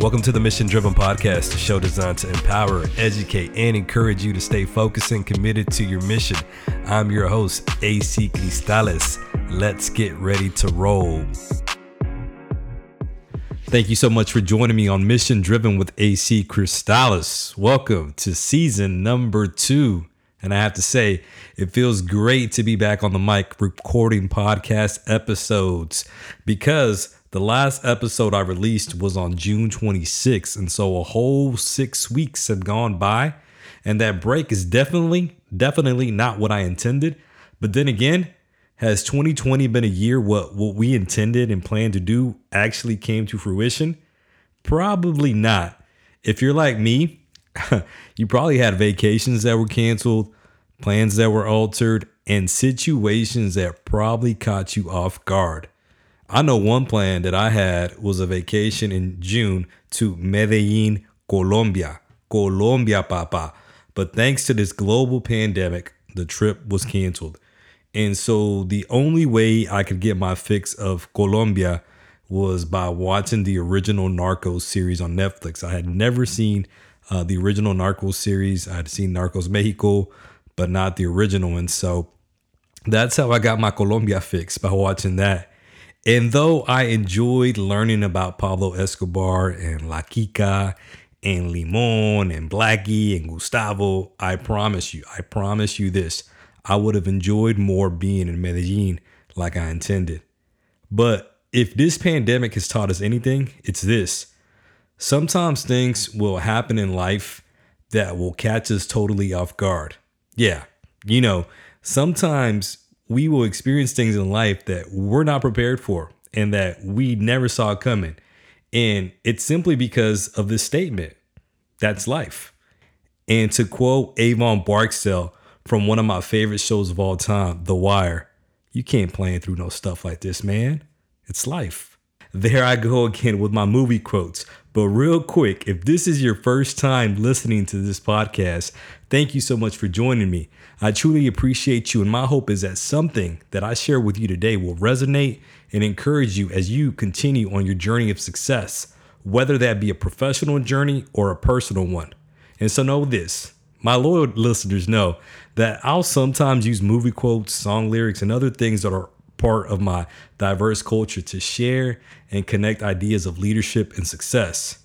Welcome to the Mission Driven Podcast, a show designed to empower, educate, and encourage you to stay focused and committed to your mission. I'm your host, AC Cristales. Let's get ready to roll. Thank you so much for joining me on Mission Driven with AC Cristales. Welcome to season number two. And I have to say, it feels great to be back on the mic recording podcast episodes because the last episode I released was on June 26th. And so a whole six weeks have gone by. And that break is definitely, definitely not what I intended. But then again, has 2020 been a year what, what we intended and planned to do actually came to fruition? Probably not. If you're like me, you probably had vacations that were canceled, plans that were altered, and situations that probably caught you off guard. I know one plan that I had was a vacation in June to Medellin, Colombia. Colombia, papa. But thanks to this global pandemic, the trip was canceled. And so the only way I could get my fix of Colombia was by watching the original Narcos series on Netflix. I had never seen uh, the original Narcos series. I had seen Narcos Mexico, but not the original. And so that's how I got my Colombia fix by watching that. And though I enjoyed learning about Pablo Escobar and La Quica and Limon and Blackie and Gustavo, I promise you, I promise you this, I would have enjoyed more being in Medellin like I intended. But if this pandemic has taught us anything, it's this. Sometimes things will happen in life that will catch us totally off guard. Yeah, you know, sometimes we will experience things in life that we're not prepared for and that we never saw coming. And it's simply because of this statement that's life. And to quote Avon Barksdale from one of my favorite shows of all time, The Wire, you can't plan through no stuff like this, man. It's life. There I go again with my movie quotes. But real quick, if this is your first time listening to this podcast, thank you so much for joining me. I truly appreciate you, and my hope is that something that I share with you today will resonate and encourage you as you continue on your journey of success, whether that be a professional journey or a personal one. And so, know this my loyal listeners know that I'll sometimes use movie quotes, song lyrics, and other things that are part of my diverse culture to share and connect ideas of leadership and success.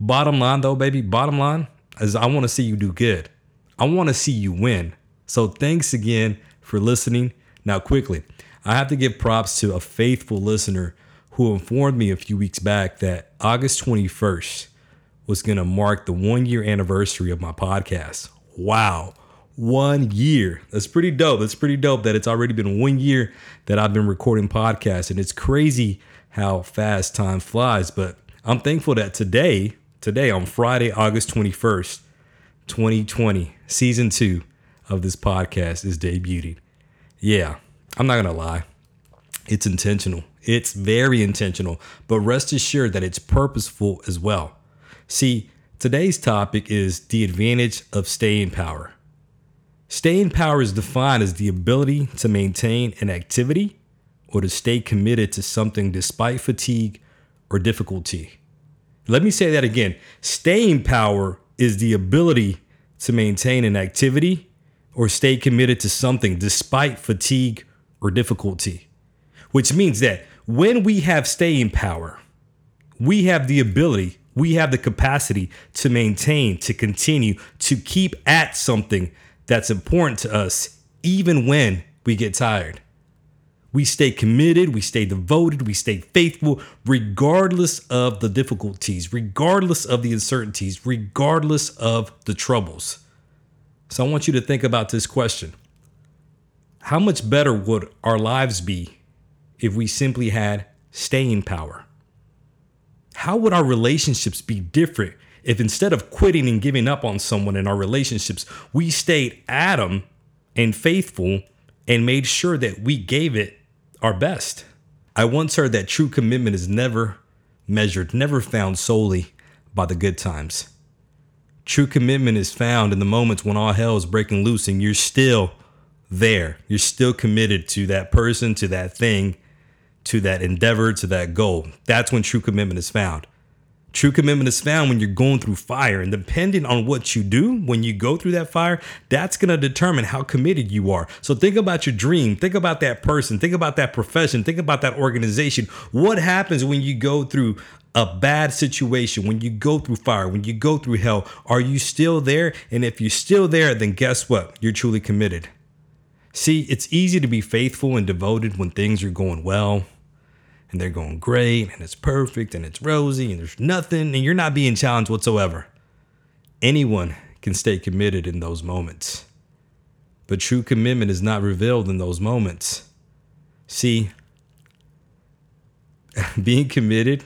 Bottom line, though, baby, bottom line is I want to see you do good. I want to see you win. So thanks again for listening. Now, quickly, I have to give props to a faithful listener who informed me a few weeks back that August 21st was going to mark the one year anniversary of my podcast. Wow one year. That's pretty dope. That's pretty dope that it's already been one year that I've been recording podcasts. And it's crazy how fast time flies. But I'm thankful that today, today on Friday, August 21st, 2020, season two of this podcast is debuting. Yeah, I'm not going to lie. It's intentional. It's very intentional, but rest assured that it's purposeful as well. See, today's topic is the advantage of staying power. Staying power is defined as the ability to maintain an activity or to stay committed to something despite fatigue or difficulty. Let me say that again. Staying power is the ability to maintain an activity or stay committed to something despite fatigue or difficulty, which means that when we have staying power, we have the ability, we have the capacity to maintain, to continue, to keep at something that's important to us, even when we get tired. We stay committed, we stay devoted, we stay faithful, regardless of the difficulties, regardless of the uncertainties, regardless of the troubles. So I want you to think about this question How much better would our lives be if we simply had staying power? How would our relationships be different if instead of quitting and giving up on someone in our relationships, we stayed Adam and faithful and made sure that we gave it our best. I once heard that true commitment is never measured, never found solely by the good times. True commitment is found in the moments when all hell is breaking loose and you're still there. You're still committed to that person, to that thing, to that endeavor, to that goal. That's when true commitment is found. True commitment is found when you're going through fire. And depending on what you do when you go through that fire, that's going to determine how committed you are. So think about your dream. Think about that person. Think about that profession. Think about that organization. What happens when you go through a bad situation, when you go through fire, when you go through hell? Are you still there? And if you're still there, then guess what? You're truly committed. See, it's easy to be faithful and devoted when things are going well and they're going great and it's perfect and it's rosy and there's nothing and you're not being challenged whatsoever. Anyone can stay committed in those moments. But true commitment is not revealed in those moments. See, being committed,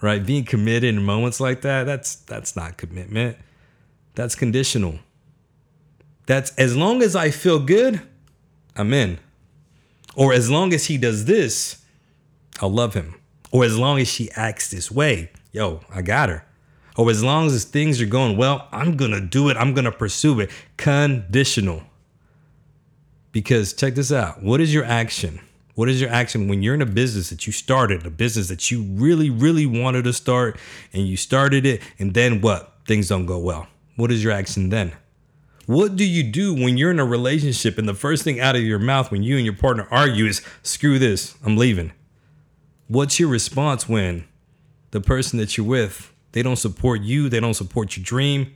right? Being committed in moments like that, that's that's not commitment. That's conditional. That's as long as I feel good, I'm in. Or as long as he does this, I'll love him. Or as long as she acts this way, yo, I got her. Or as long as things are going well, I'm gonna do it. I'm gonna pursue it. Conditional. Because check this out. What is your action? What is your action when you're in a business that you started, a business that you really, really wanted to start, and you started it, and then what? Things don't go well. What is your action then? What do you do when you're in a relationship and the first thing out of your mouth when you and your partner argue is, screw this, I'm leaving? What's your response when the person that you're with, they don't support you, they don't support your dream?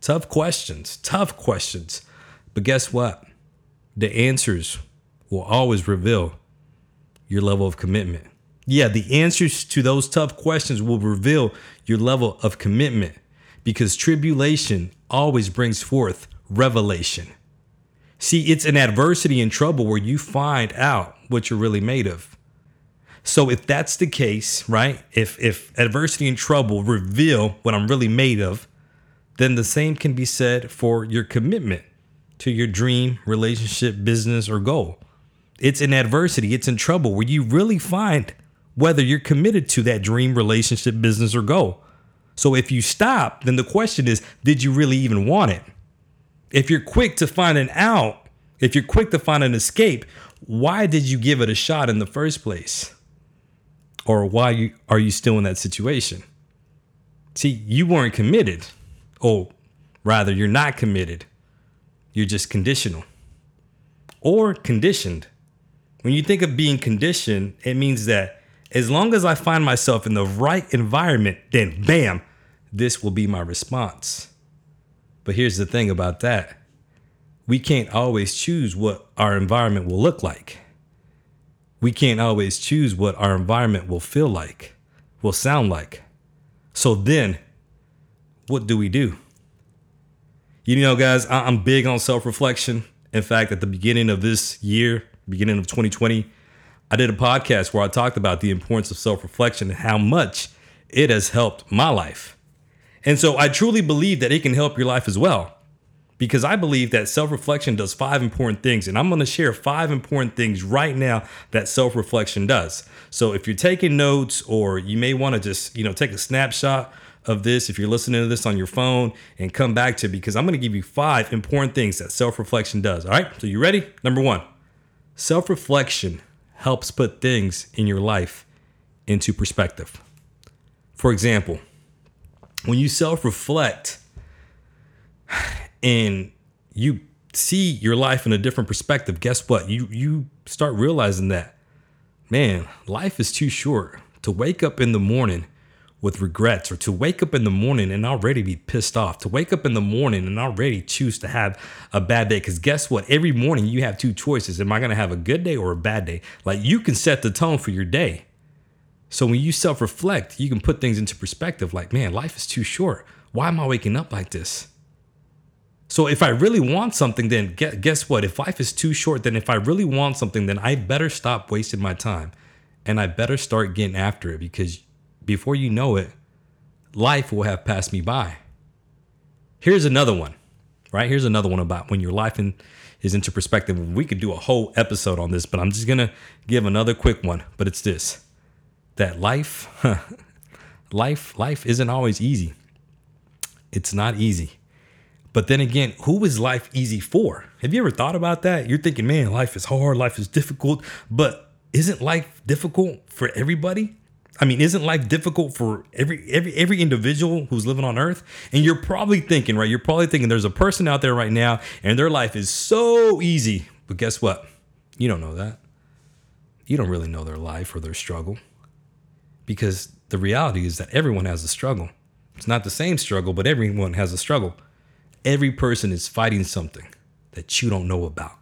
Tough questions, tough questions. But guess what? The answers will always reveal your level of commitment. Yeah, the answers to those tough questions will reveal your level of commitment because tribulation always brings forth revelation. See, it's an adversity and trouble where you find out what you're really made of. So if that's the case, right? If if adversity and trouble reveal what I'm really made of, then the same can be said for your commitment to your dream, relationship, business, or goal. It's in adversity, it's in trouble where you really find whether you're committed to that dream, relationship, business, or goal. So if you stop, then the question is, did you really even want it? If you're quick to find an out, if you're quick to find an escape, why did you give it a shot in the first place? Or why you, are you still in that situation? See, you weren't committed. Or rather, you're not committed. You're just conditional or conditioned. When you think of being conditioned, it means that as long as I find myself in the right environment, then bam, this will be my response. But here's the thing about that we can't always choose what our environment will look like we can't always choose what our environment will feel like, will sound like. So then, what do we do? You know, guys, I'm big on self reflection. In fact, at the beginning of this year, beginning of 2020, I did a podcast where I talked about the importance of self reflection and how much it has helped my life. And so I truly believe that it can help your life as well because I believe that self reflection does five important things. And I'm going to share five important things right now that self reflection does. So if you're taking notes or you may want to just, you know, take a snapshot of this if you're listening to this on your phone and come back to it because I'm going to give you five important things that self reflection does. All right. So you ready? Number one, self reflection helps put things in your life into perspective. For example, when you self reflect, and you see your life in a different perspective, guess what? You you start realizing that, man, life is too short to wake up in the morning with regrets or to wake up in the morning and already be pissed off, to wake up in the morning and already choose to have a bad day. Because guess what? Every morning you have two choices. Am I going to have a good day or a bad day? Like you can set the tone for your day. So when you self reflect, you can put things into perspective like, man, life is too short. Why am I waking up like this? So if I really want something, then guess what? If life is too short, then if I really want something, then I better stop wasting my time and I better start getting after it because before you know it, life will have passed me by. Here's another one, right? Here's another one about when your life in, is into perspective. We could do a whole episode on this, but I'm just going to give another quick one. But it's this that life, life, life isn't always easy. It's not easy. But then again, who is life easy for? Have you ever thought about that? You're thinking, man, life is hard, life is difficult, but isn't life difficult for everybody? I mean, isn't life difficult for every every every individual who's living on earth? And you're probably thinking, right? You're probably thinking there's a person out there right now and their life is so easy. But guess what? You don't know that. You don't really know their life or their struggle. Because the reality is that everyone has a struggle. It's not the same struggle, but everyone has a struggle. Every person is fighting something that you don't know about.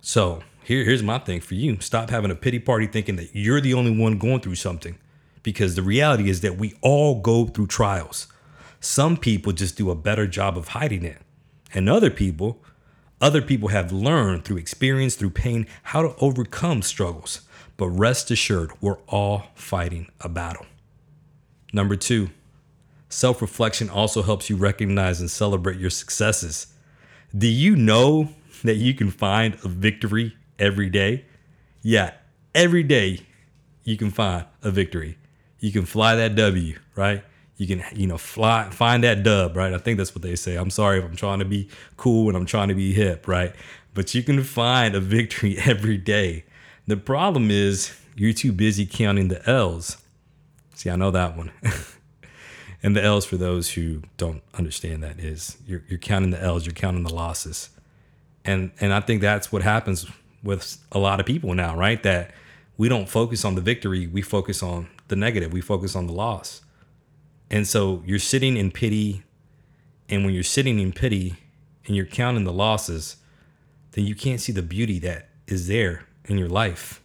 So, here, here's my thing for you stop having a pity party thinking that you're the only one going through something because the reality is that we all go through trials. Some people just do a better job of hiding it. And other people, other people have learned through experience, through pain, how to overcome struggles. But rest assured, we're all fighting a battle. Number two, self reflection also helps you recognize and celebrate your successes. Do you know that you can find a victory every day? Yeah, every day you can find a victory. You can fly that W, right? You can, you know, fly, find that dub, right? I think that's what they say. I'm sorry if I'm trying to be cool and I'm trying to be hip, right? But you can find a victory every day. The problem is you're too busy counting the L's. See, I know that one. and the L's for those who don't understand that is you're, you're counting the L's, you're counting the losses. And and I think that's what happens with a lot of people now, right? That we don't focus on the victory, we focus on the negative, we focus on the loss. And so you're sitting in pity, and when you're sitting in pity and you're counting the losses, then you can't see the beauty that is there in your life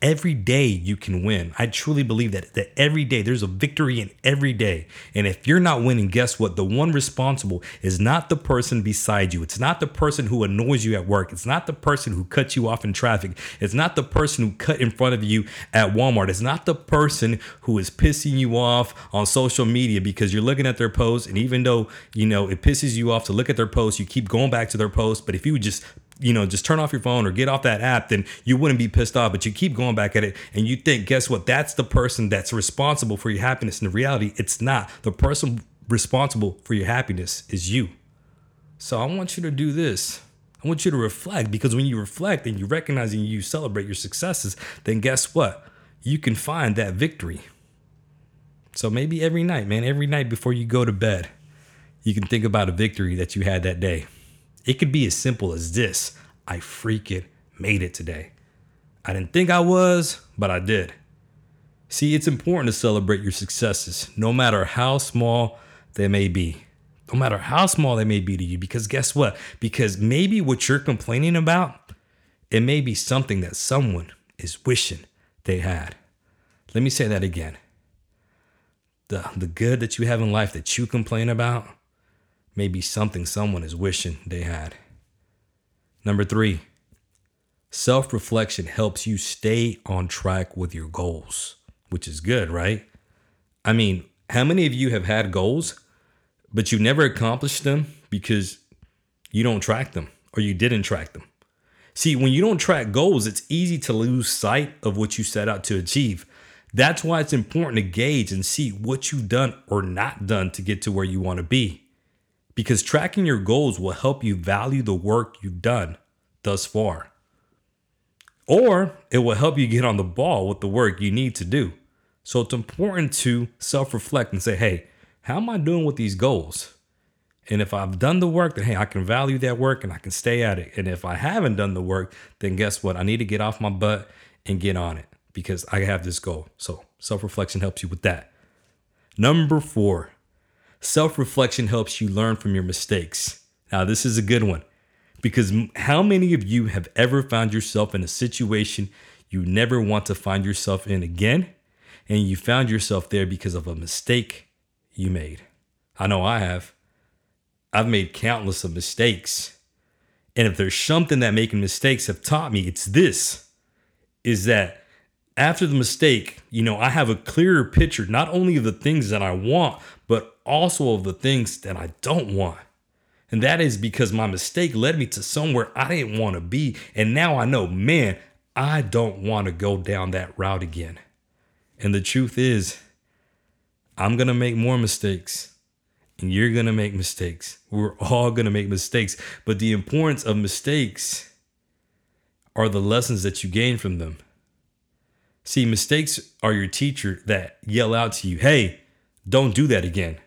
every day you can win. I truly believe that that every day there's a victory in every day. And if you're not winning, guess what? The one responsible is not the person beside you. It's not the person who annoys you at work. It's not the person who cuts you off in traffic. It's not the person who cut in front of you at Walmart. It's not the person who is pissing you off on social media because you're looking at their posts and even though, you know, it pisses you off to look at their posts, you keep going back to their posts, but if you would just you know, just turn off your phone or get off that app, then you wouldn't be pissed off. But you keep going back at it and you think, guess what? That's the person that's responsible for your happiness. In reality, it's not. The person responsible for your happiness is you. So I want you to do this. I want you to reflect because when you reflect and you recognize and you celebrate your successes, then guess what? You can find that victory. So maybe every night, man, every night before you go to bed, you can think about a victory that you had that day. It could be as simple as this I freaking made it today. I didn't think I was, but I did. See, it's important to celebrate your successes, no matter how small they may be. No matter how small they may be to you, because guess what? Because maybe what you're complaining about, it may be something that someone is wishing they had. Let me say that again. The, the good that you have in life that you complain about, may be something someone is wishing they had. Number three, self reflection helps you stay on track with your goals, which is good, right? I mean, how many of you have had goals, but you never accomplished them because you don't track them or you didn't track them? See, when you don't track goals, it's easy to lose sight of what you set out to achieve. That's why it's important to gauge and see what you've done or not done to get to where you want to be because tracking your goals will help you value the work you've done thus far. Or it will help you get on the ball with the work you need to do. So it's important to self reflect and say, hey, how am I doing with these goals? And if I've done the work, then hey, I can value that work and I can stay at it. And if I haven't done the work, then guess what? I need to get off my butt and get on it because I have this goal. So self reflection helps you with that. Number four, Self reflection helps you learn from your mistakes. Now, this is a good one because how many of you have ever found yourself in a situation you never want to find yourself in again? And you found yourself there because of a mistake you made. I know I have. I've made countless of mistakes. And if there's something that making mistakes have taught me, it's this is that after the mistake, you know, I have a clearer picture, not only of the things that I want, but also of the things that I don't want. And that is because my mistake led me to somewhere I didn't want to be. And now I know, man, I don't want to go down that route again. And the truth is, I'm going to make more mistakes. And you're going to make mistakes. We're all going to make mistakes. But the importance of mistakes are the lessons that you gain from them. See, mistakes are your teacher that yell out to you, hey, don't do that again.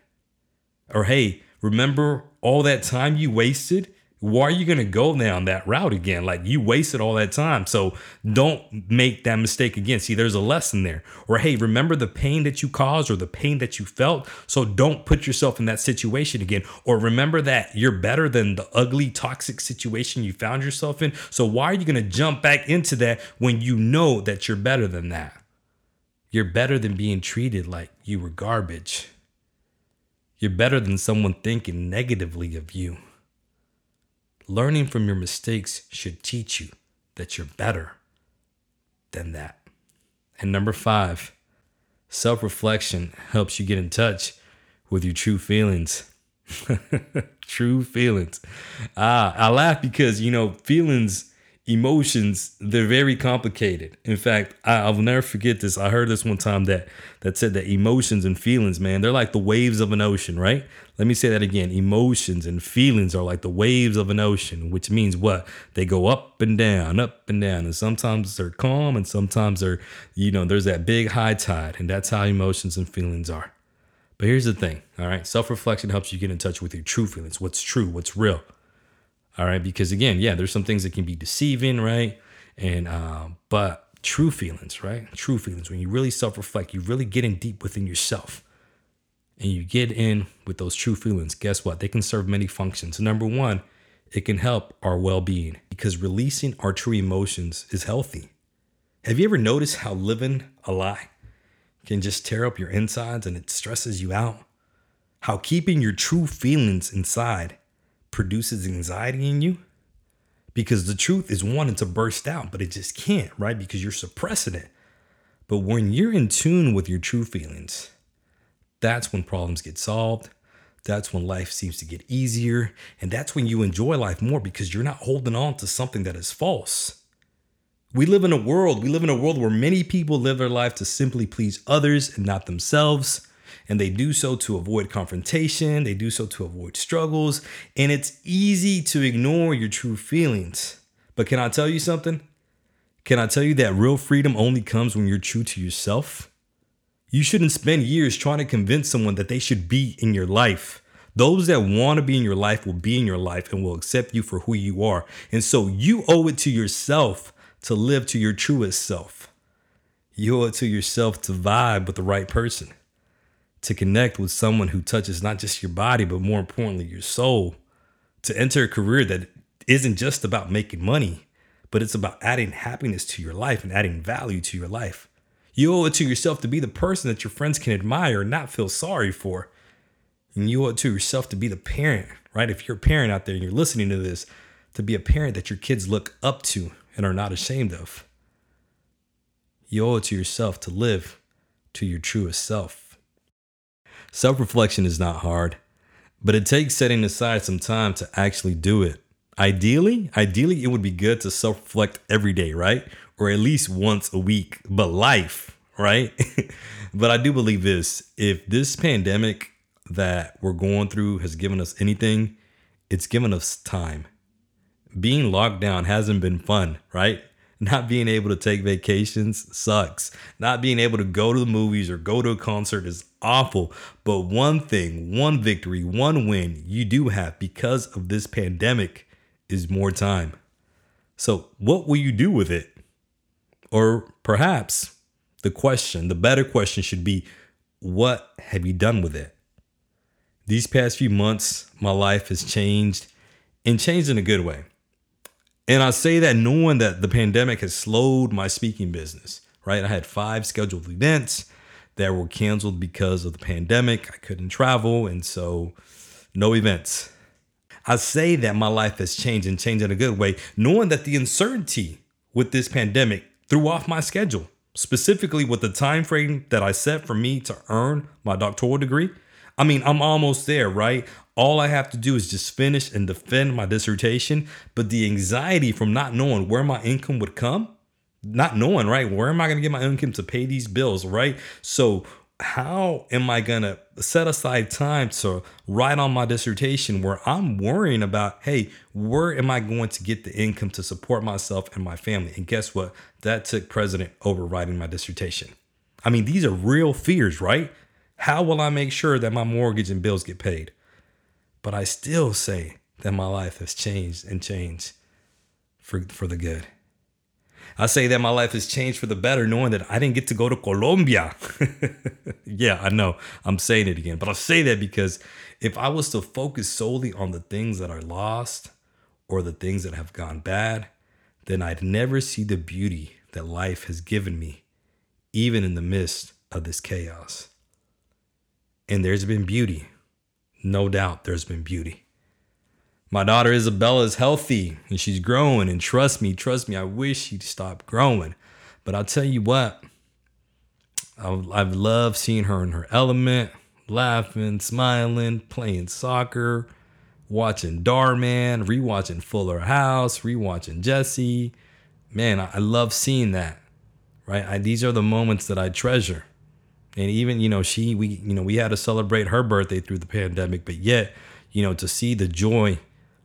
Or hey, remember all that time you wasted? Why are you going to go down that route again? Like you wasted all that time. So don't make that mistake again. See, there's a lesson there. Or hey, remember the pain that you caused or the pain that you felt? So don't put yourself in that situation again. Or remember that you're better than the ugly, toxic situation you found yourself in. So why are you going to jump back into that when you know that you're better than that? You're better than being treated like you were garbage. You're better than someone thinking negatively of you. Learning from your mistakes should teach you that you're better than that. And number five, self reflection helps you get in touch with your true feelings. true feelings. Ah, I laugh because, you know, feelings emotions they're very complicated. In fact I, will never forget this. I heard this one time that that said that emotions and feelings man they're like the waves of an ocean right? Let me say that again. Emotions and feelings are like the waves of an ocean which means what? They go up and down up and down and sometimes they're calm and sometimes they're you know there's that big high tide and that's how emotions and feelings are. But here's the thing all right? Self-reflection helps you get in touch with your true feelings what's true what's real all right. Because again, yeah, there's some things that can be deceiving, right? And, um, but true feelings, right? True feelings, when you really self reflect, you really get in deep within yourself and you get in with those true feelings, guess what? They can serve many functions. Number one, it can help our well being because releasing our true emotions is healthy. Have you ever noticed how living a lie can just tear up your insides and it stresses you out? How keeping your true feelings inside produces anxiety in you because the truth is wanting to burst out, but it just can't, right? Because you're suppressing it. But when you're in tune with your true feelings, that's when problems get solved. That's when life seems to get easier. And that's when you enjoy life more because you're not holding on to something that is false. We live in a world, we live in a world where many people live their life to simply please others and not themselves and they do so to avoid confrontation, they do so to avoid struggles, and it's easy to ignore your true feelings. But can I tell you something? Can I tell you that real freedom only comes when you're true to yourself? You shouldn't spend years trying to convince someone that they should be in your life. Those that want to be in your life will be in your life and will accept you for who you are. And so you owe it to yourself to live to your truest self. You owe it to yourself to vibe with the right person to connect with someone who touches not just your body, but more importantly, your soul, to enter a career that isn't just about making money, but it's about adding happiness to your life and adding value to your life. You owe it to yourself to be the person that your friends can admire and not feel sorry for. And you owe it to yourself to be the parent, right? If you're a parent out there and you're listening to this, to be a parent that your kids look up to and are not ashamed of. You owe it to yourself to live to your truest self. Self reflection is not hard, but it takes setting aside some time to actually do it. Ideally, ideally it would be good to self reflect every day, right? Or at least once a week. But life, right? but I do believe this, if this pandemic that we're going through has given us anything, it's given us time. Being locked down hasn't been fun, right? Not being able to take vacations sucks. Not being able to go to the movies or go to a concert is awful. But one thing, one victory, one win you do have because of this pandemic is more time. So, what will you do with it? Or perhaps the question, the better question should be what have you done with it? These past few months, my life has changed and changed in a good way. And I say that knowing that the pandemic has slowed my speaking business, right? I had five scheduled events that were canceled because of the pandemic. I couldn't travel, and so no events. I say that my life has changed and changed in a good way, knowing that the uncertainty with this pandemic threw off my schedule, specifically with the time frame that I set for me to earn my doctoral degree. I mean, I'm almost there, right? All I have to do is just finish and defend my dissertation. But the anxiety from not knowing where my income would come, not knowing, right? Where am I going to get my income to pay these bills, right? So, how am I going to set aside time to write on my dissertation where I'm worrying about, hey, where am I going to get the income to support myself and my family? And guess what? That took precedent over writing my dissertation. I mean, these are real fears, right? How will I make sure that my mortgage and bills get paid? But I still say that my life has changed and changed for, for the good. I say that my life has changed for the better knowing that I didn't get to go to Colombia. yeah, I know I'm saying it again, but I'll say that because if I was to focus solely on the things that are lost or the things that have gone bad, then I'd never see the beauty that life has given me, even in the midst of this chaos. And there's been beauty. No doubt there's been beauty. My daughter Isabella is healthy and she's growing. And trust me, trust me, I wish she'd stop growing. But I'll tell you what, I've loved seeing her in her element, laughing, smiling, playing soccer, watching Darman, rewatching Fuller House, rewatching Jessie. Man, I love seeing that. Right? I, these are the moments that I treasure. And even, you know, she, we, you know, we had to celebrate her birthday through the pandemic, but yet, you know, to see the joy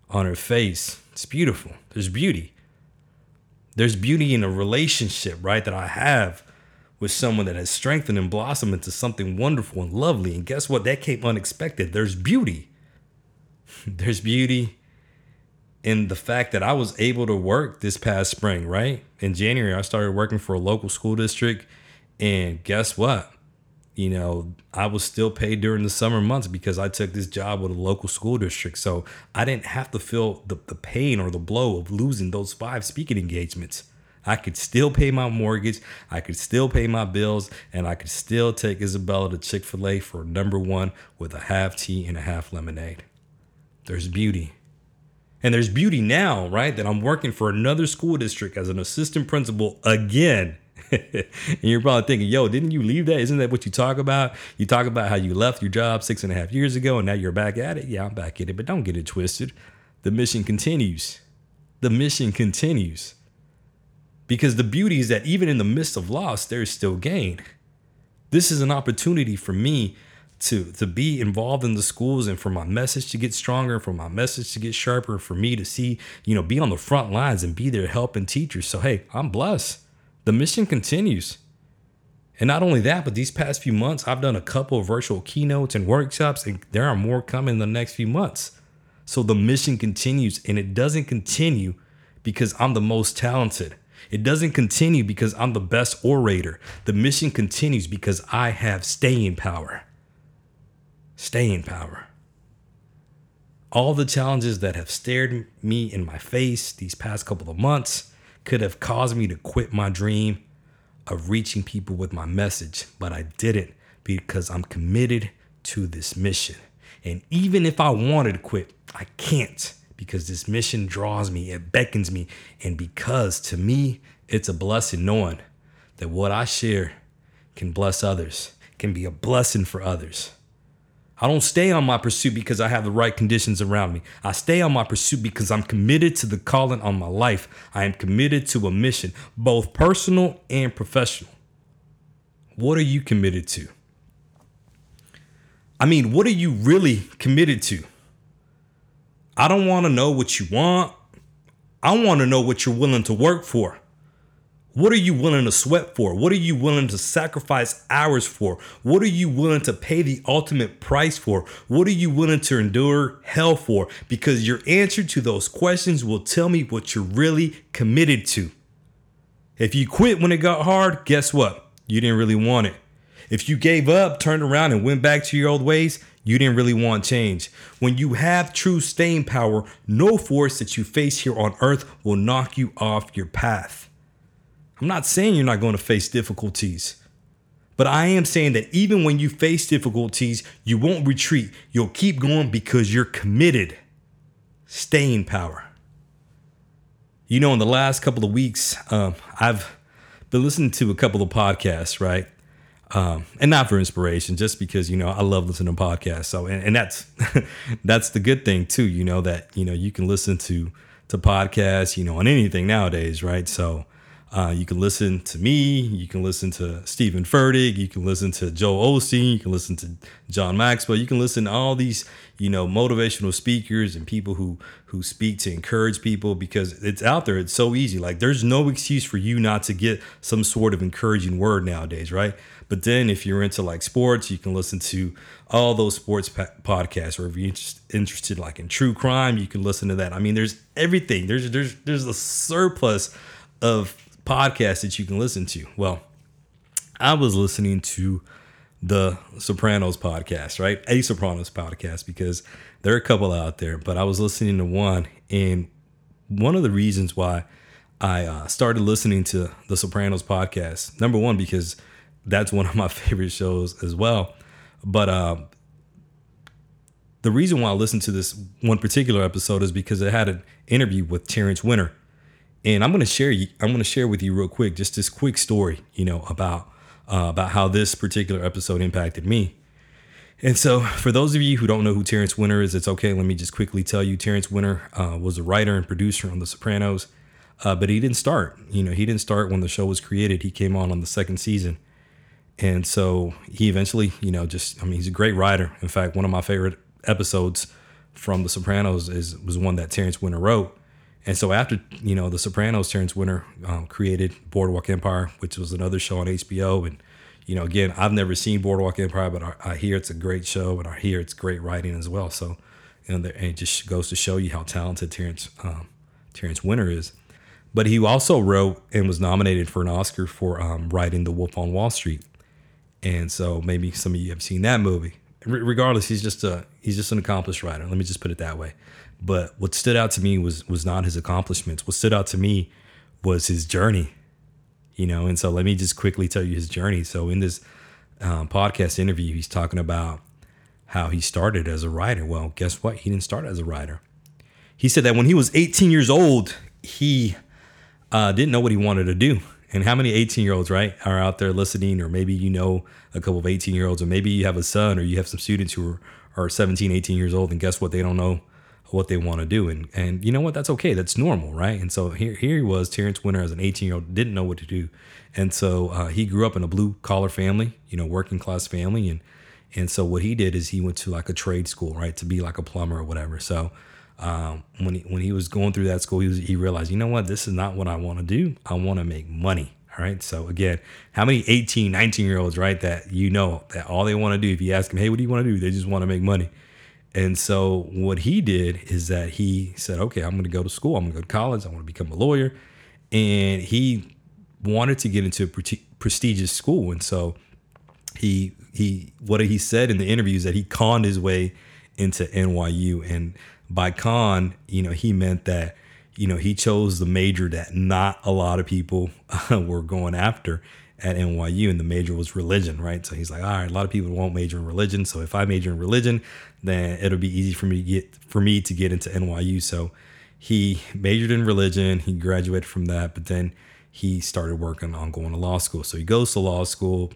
on her face. It's beautiful. There's beauty. There's beauty in a relationship, right, that I have with someone that has strengthened and blossomed into something wonderful and lovely. And guess what? That came unexpected. There's beauty. There's beauty in the fact that I was able to work this past spring, right? In January, I started working for a local school district. And guess what? You know, I was still paid during the summer months because I took this job with a local school district. So I didn't have to feel the, the pain or the blow of losing those five speaking engagements. I could still pay my mortgage, I could still pay my bills, and I could still take Isabella to Chick fil A for number one with a half tea and a half lemonade. There's beauty. And there's beauty now, right? That I'm working for another school district as an assistant principal again and you're probably thinking, yo, didn't you leave that? Isn't that what you talk about? You talk about how you left your job six and a half years ago and now you're back at it. Yeah, I'm back at it, but don't get it twisted. The mission continues. The mission continues. Because the beauty is that even in the midst of loss, there is still gain. This is an opportunity for me to to be involved in the schools and for my message to get stronger, for my message to get sharper, for me to see, you know, be on the front lines and be there helping teachers. So hey, I'm blessed the mission continues. And not only that, but these past few months, I've done a couple of virtual keynotes and workshops, and there are more coming in the next few months. So the mission continues, and it doesn't continue because I'm the most talented. It doesn't continue because I'm the best orator. The mission continues because I have staying power. Staying power. All the challenges that have stared me in my face these past couple of months, could have caused me to quit my dream of reaching people with my message, but I didn't because I'm committed to this mission. And even if I wanted to quit, I can't because this mission draws me, it beckons me. And because to me, it's a blessing knowing that what I share can bless others, can be a blessing for others. I don't stay on my pursuit because I have the right conditions around me. I stay on my pursuit because I'm committed to the calling on my life. I am committed to a mission, both personal and professional. What are you committed to? I mean, what are you really committed to? I don't want to know what you want. I want to know what you're willing to work for. What are you willing to sweat for? What are you willing to sacrifice hours for? What are you willing to pay the ultimate price for? What are you willing to endure hell for? Because your answer to those questions will tell me what you're really committed to. If you quit when it got hard, guess what? You didn't really want it. If you gave up, turned around, and went back to your old ways, you didn't really want change. When you have true staying power, no force that you face here on earth will knock you off your path. I'm not saying you're not going to face difficulties, but I am saying that even when you face difficulties, you won't retreat. You'll keep going because you're committed. Staying power. You know, in the last couple of weeks, um, I've been listening to a couple of podcasts, right? Um, and not for inspiration, just because you know I love listening to podcasts. So, and, and that's that's the good thing too. You know that you know you can listen to to podcasts, you know, on anything nowadays, right? So, Uh, you can listen to me. You can listen to Steven Furtick. You can listen to Joel Osteen. You can listen to John Maxwell. You can listen to all these, you know, motivational speakers and people who who speak to encourage people because it's out there. It's so easy. Like there's no excuse for you not to get some sort of encouraging word nowadays, right? But then if you're into like sports, you can listen to all those sports pa- podcasts. Or if you're interested like in true crime, you can listen to that. I mean, there's everything. There's there's there's a surplus of podcasts that you can listen to. Well, I was listening to the Sopranos podcast, right? A Sopranos podcast because there are a couple out there, but I was listening to one, and one of the reasons why I uh, started listening to the Sopranos podcast, number one, because that's one of my favorite shows as well. But uh, the reason why I listened to this one particular episode is because it had an interview with Terrence Winter, and I'm going to share. I'm to share with you real quick just this quick story, you know, about uh, about how this particular episode impacted me. And so, for those of you who don't know who Terrence Winter is, it's okay. Let me just quickly tell you: Terrence Winter uh, was a writer and producer on The Sopranos, uh, but he didn't start. You know, he didn't start when the show was created. He came on on the second season, and so he eventually, you know, just I mean, he's a great writer. In fact, one of my favorite episodes from The Sopranos is was one that Terrence Winter wrote. And so after you know The Sopranos, Terrence Winter um, created Boardwalk Empire, which was another show on HBO. And you know, again, I've never seen Boardwalk Empire, but I, I hear it's a great show, and I hear it's great writing as well. So, you know, and it just goes to show you how talented Terrence um, Terrence Winter is. But he also wrote and was nominated for an Oscar for um, writing The Wolf on Wall Street. And so maybe some of you have seen that movie. R- regardless, he's just a he's just an accomplished writer. Let me just put it that way. But what stood out to me was was not his accomplishments. What stood out to me was his journey. You know, and so let me just quickly tell you his journey. So in this um, podcast interview, he's talking about how he started as a writer. Well, guess what? He didn't start as a writer. He said that when he was 18 years old, he uh, didn't know what he wanted to do. And how many 18 year olds, right, are out there listening, or maybe you know a couple of 18 year olds, or maybe you have a son, or you have some students who are, are 17, 18 years old, and guess what? They don't know what they want to do. And and you know what? That's okay. That's normal, right? And so here here he was, Terrence Winter, as an 18 year old, didn't know what to do, and so uh, he grew up in a blue collar family, you know, working class family, and and so what he did is he went to like a trade school, right, to be like a plumber or whatever. So um, when he when he was going through that school, he was, he realized, you know what, this is not what I want to do. I want to make money. All right. So again, how many 18, 19 year olds, right, that you know that all they want to do, if you ask them, hey, what do you want to do? They just want to make money. And so what he did is that he said, okay, I'm going to go to school. I'm going to go to college. I want to become a lawyer. And he wanted to get into a pre- prestigious school. And so he he what he said in the interviews that he conned his way into NYU. And by con, you know, he meant that you know, he chose the major that not a lot of people were going after at NYU, and the major was religion, right? So he's like, all right, a lot of people won't major in religion. So if I major in religion, then it'll be easy for me to get for me to get into NYU. So he majored in religion, he graduated from that, but then he started working on going to law school. So he goes to law school,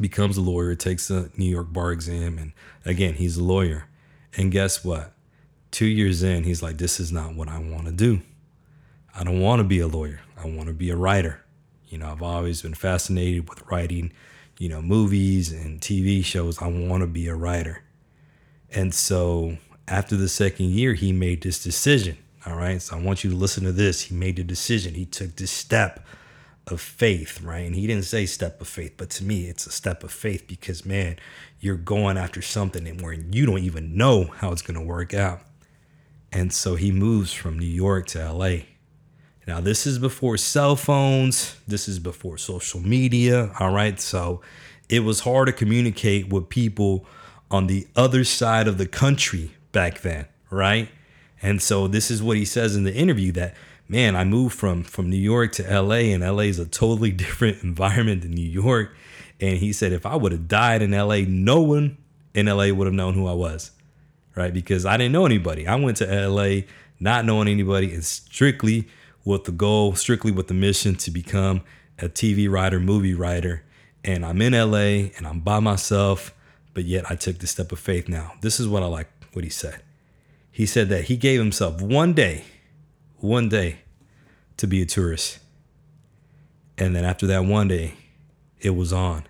becomes a lawyer, takes a New York bar exam, and again, he's a lawyer. And guess what? two years in, he's like, this is not what I want to do. I don't want to be a lawyer. I want to be a writer. You know, I've always been fascinated with writing, you know, movies and TV shows. I want to be a writer. And so after the second year, he made this decision. All right. So I want you to listen to this. He made the decision. He took this step of faith, right? And he didn't say step of faith, but to me, it's a step of faith because, man, you're going after something and where you don't even know how it's going to work out. And so he moves from New York to LA. Now, this is before cell phones, this is before social media. All right. So it was hard to communicate with people on the other side of the country back then. Right. And so this is what he says in the interview that, man, I moved from, from New York to LA, and LA is a totally different environment than New York. And he said, if I would have died in LA, no one in LA would have known who I was right? Because I didn't know anybody. I went to LA not knowing anybody and strictly with the goal, strictly with the mission to become a TV writer, movie writer. And I'm in LA and I'm by myself, but yet I took the step of faith now. This is what I like what he said. He said that he gave himself one day, one day to be a tourist. And then after that one day, it was on.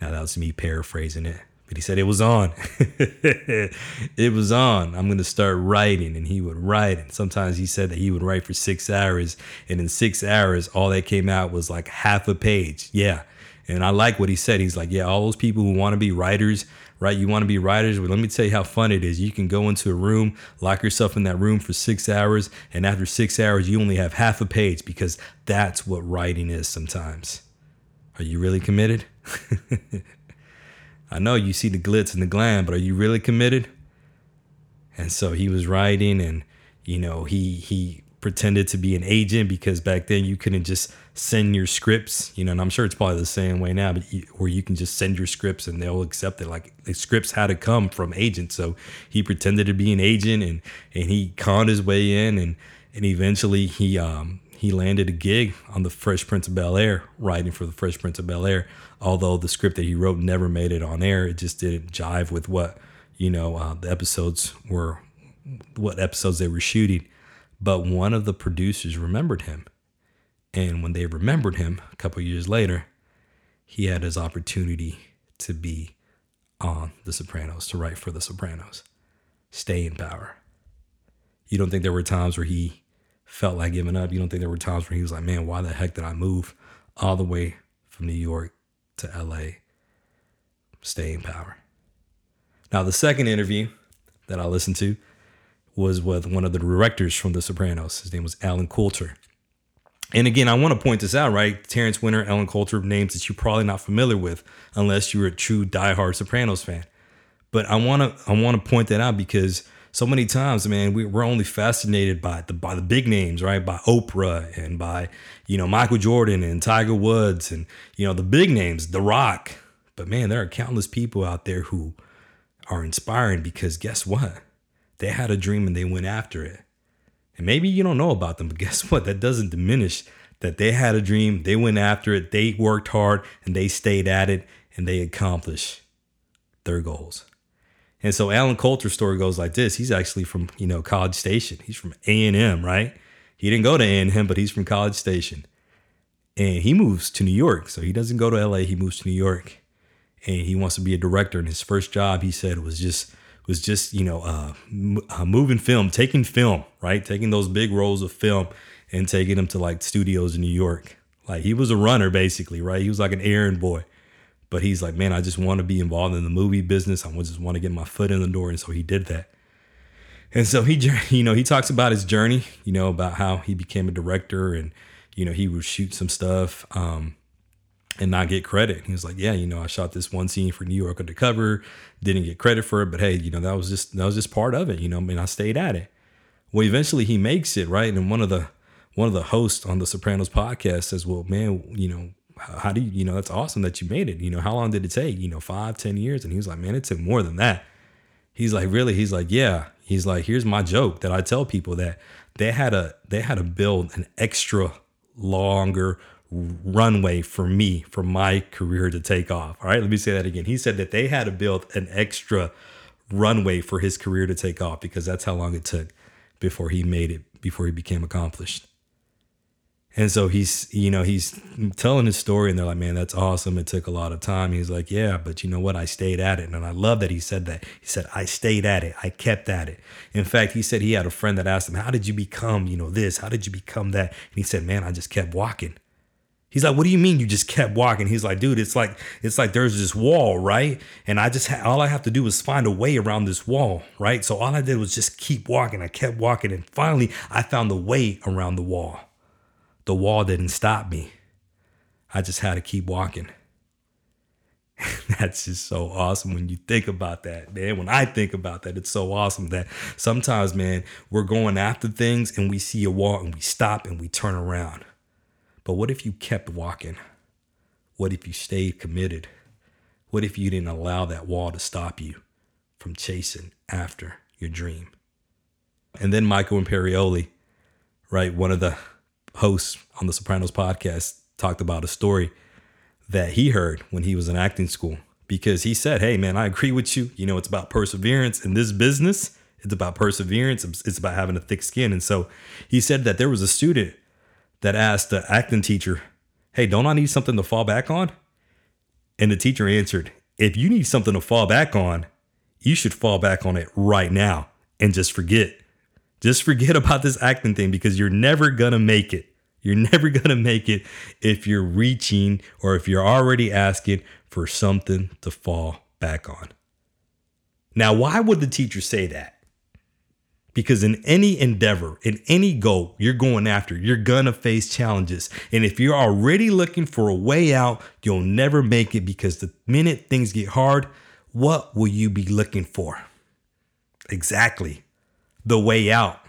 Now that was me paraphrasing it, but he said it was on. it was on. I'm going to start writing. And he would write. And sometimes he said that he would write for six hours. And in six hours, all that came out was like half a page. Yeah. And I like what he said. He's like, yeah, all those people who want to be writers, right? You want to be writers. Well, let me tell you how fun it is. You can go into a room, lock yourself in that room for six hours. And after six hours, you only have half a page because that's what writing is sometimes. Are you really committed? I know you see the glitz and the glam, but are you really committed? And so he was writing and you know, he he pretended to be an agent because back then you couldn't just send your scripts, you know, and I'm sure it's probably the same way now, but you, where you can just send your scripts and they'll accept it. Like the scripts had to come from agents. So he pretended to be an agent and and he conned his way in and and eventually he um he landed a gig on the Fresh Prince of Bel Air, writing for the Fresh Prince of Bel Air. Although the script that he wrote never made it on air, it just didn't jive with what you know uh, the episodes were, what episodes they were shooting. But one of the producers remembered him, and when they remembered him a couple years later, he had his opportunity to be on The Sopranos, to write for The Sopranos. Stay in power. You don't think there were times where he felt like giving up. You don't think there were times where he was like, man, why the heck did I move all the way from New York to LA? Stay in power. Now, the second interview that I listened to was with one of the directors from The Sopranos. His name was Allen Coulter. And again, I want to point this out, right? Terrence Winter, Allen Coulter, names that you're probably not familiar with unless you're a true diehard Sopranos fan. But I want to I want to point that out because so many times, man, we, we're only fascinated by the by the big names, right? By Oprah and by you know Michael Jordan and Tiger Woods and you know the big names, The Rock. But man, there are countless people out there who are inspiring because guess what? They had a dream and they went after it. And maybe you don't know about them, but guess what? That doesn't diminish that they had a dream, they went after it, they worked hard, and they stayed at it, and they accomplished their goals. And so Allen Coulter's story goes like this. He's actually from, you know, College Station. He's from A&M, right? He didn't go to A&M, but he's from College Station. And he moves to New York. So he doesn't go to LA, he moves to New York. And he wants to be a director. And his first job, he said, was just was just, you know, uh, uh, moving film, taking film, right? Taking those big rolls of film and taking them to like studios in New York. Like he was a runner basically, right? He was like an errand boy. But he's like, man, I just want to be involved in the movie business. I just want to get my foot in the door. And so he did that. And so he, you know, he talks about his journey, you know, about how he became a director and, you know, he would shoot some stuff um, and not get credit. He was like, yeah, you know, I shot this one scene for New York Undercover, didn't get credit for it, but hey, you know, that was just that was just part of it. You know, I mean, I stayed at it. Well, eventually he makes it right, and one of the one of the hosts on the Sopranos podcast says, well, man, you know, how do you, you know, that's awesome that you made it. You know, how long did it take? You know, five, ten years? And he was like, man, it took more than that. He's like, really? He's like, yeah. He's like, here's my joke that I tell people that they had a they had to build an extra longer runway for me for my career to take off. All right, let me say that again. He said that they had to build an extra runway for his career to take off because that's how long it took before he made it, before he became accomplished. And so he's, you know, he's telling his story, and they're like, man, that's awesome. It took a lot of time. He's like, yeah, but you know what? I stayed at it. And I love that he said that. He said, I stayed at it. I kept at it. In fact, he said he had a friend that asked him, how did you become, you know, this? How did you become that? And he said, man, I just kept walking. He's like, what do you mean you just kept walking? He's like, dude, it's like it's like there's this wall, right? And I just ha- all I have to do is find a way around this wall, right? So all I did was just keep walking. I kept walking, and finally I found the way around the wall the wall didn't stop me. I just had to keep walking. That's just so awesome when you think about that, man. When I think about that, it's so awesome that sometimes, man, we're going after things and we see a wall and we stop and we turn around. But what if you kept walking? What if you stayed committed? What if you didn't allow that wall to stop you from chasing after your dream? And then Michael Imperioli, right? One of the host on the Sopranos podcast talked about a story that he heard when he was in acting school because he said, Hey, man, I agree with you. You know, it's about perseverance in this business. It's about perseverance. It's about having a thick skin. And so he said that there was a student that asked the acting teacher, Hey, don't I need something to fall back on? And the teacher answered, If you need something to fall back on, you should fall back on it right now and just forget. Just forget about this acting thing because you're never gonna make it. You're never gonna make it if you're reaching or if you're already asking for something to fall back on. Now, why would the teacher say that? Because in any endeavor, in any goal you're going after, you're gonna face challenges. And if you're already looking for a way out, you'll never make it because the minute things get hard, what will you be looking for? Exactly. The way out.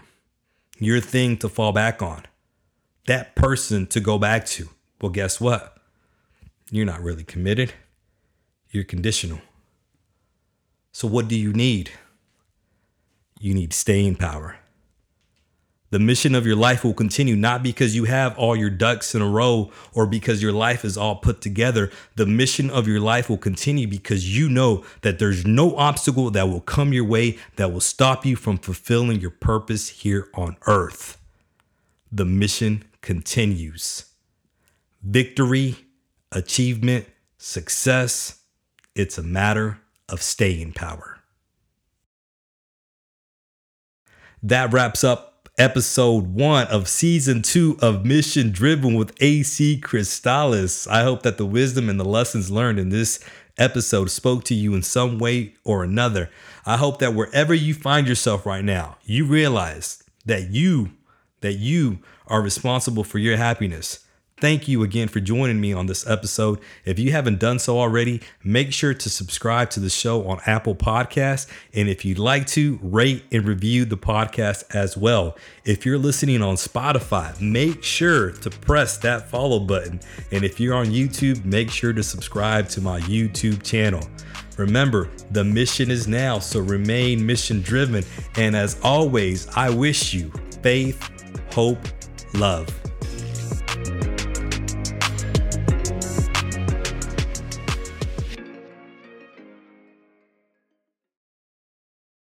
Your thing to fall back on. That person to go back to. Well, guess what? You're not really committed. You're conditional. So, what do you need? you need staying power. The mission of your life will continue not because you have all your ducks in a row or because your life is all put together. The mission of your life will continue because you know that there's no obstacle that will come your way that will stop you from fulfilling your purpose here on earth. The mission continues. Victory, achievement, success, it's a matter of staying power. that wraps up episode one of season two of Mission Driven with AC Cristallis. I hope that the wisdom and the lessons learned in this episode spoke to you in some way or another. I hope that wherever you find yourself right now, you realize that you that you are responsible for your happiness Thank you again for joining me on this episode. If you haven't done so already, make sure to subscribe to the show on Apple Podcasts. And if you'd like to, rate and review the podcast as well. If you're listening on Spotify, make sure to press that follow button. And if you're on YouTube, make sure to subscribe to my YouTube channel. Remember, the mission is now, so remain mission driven. And as always, I wish you faith, hope, love.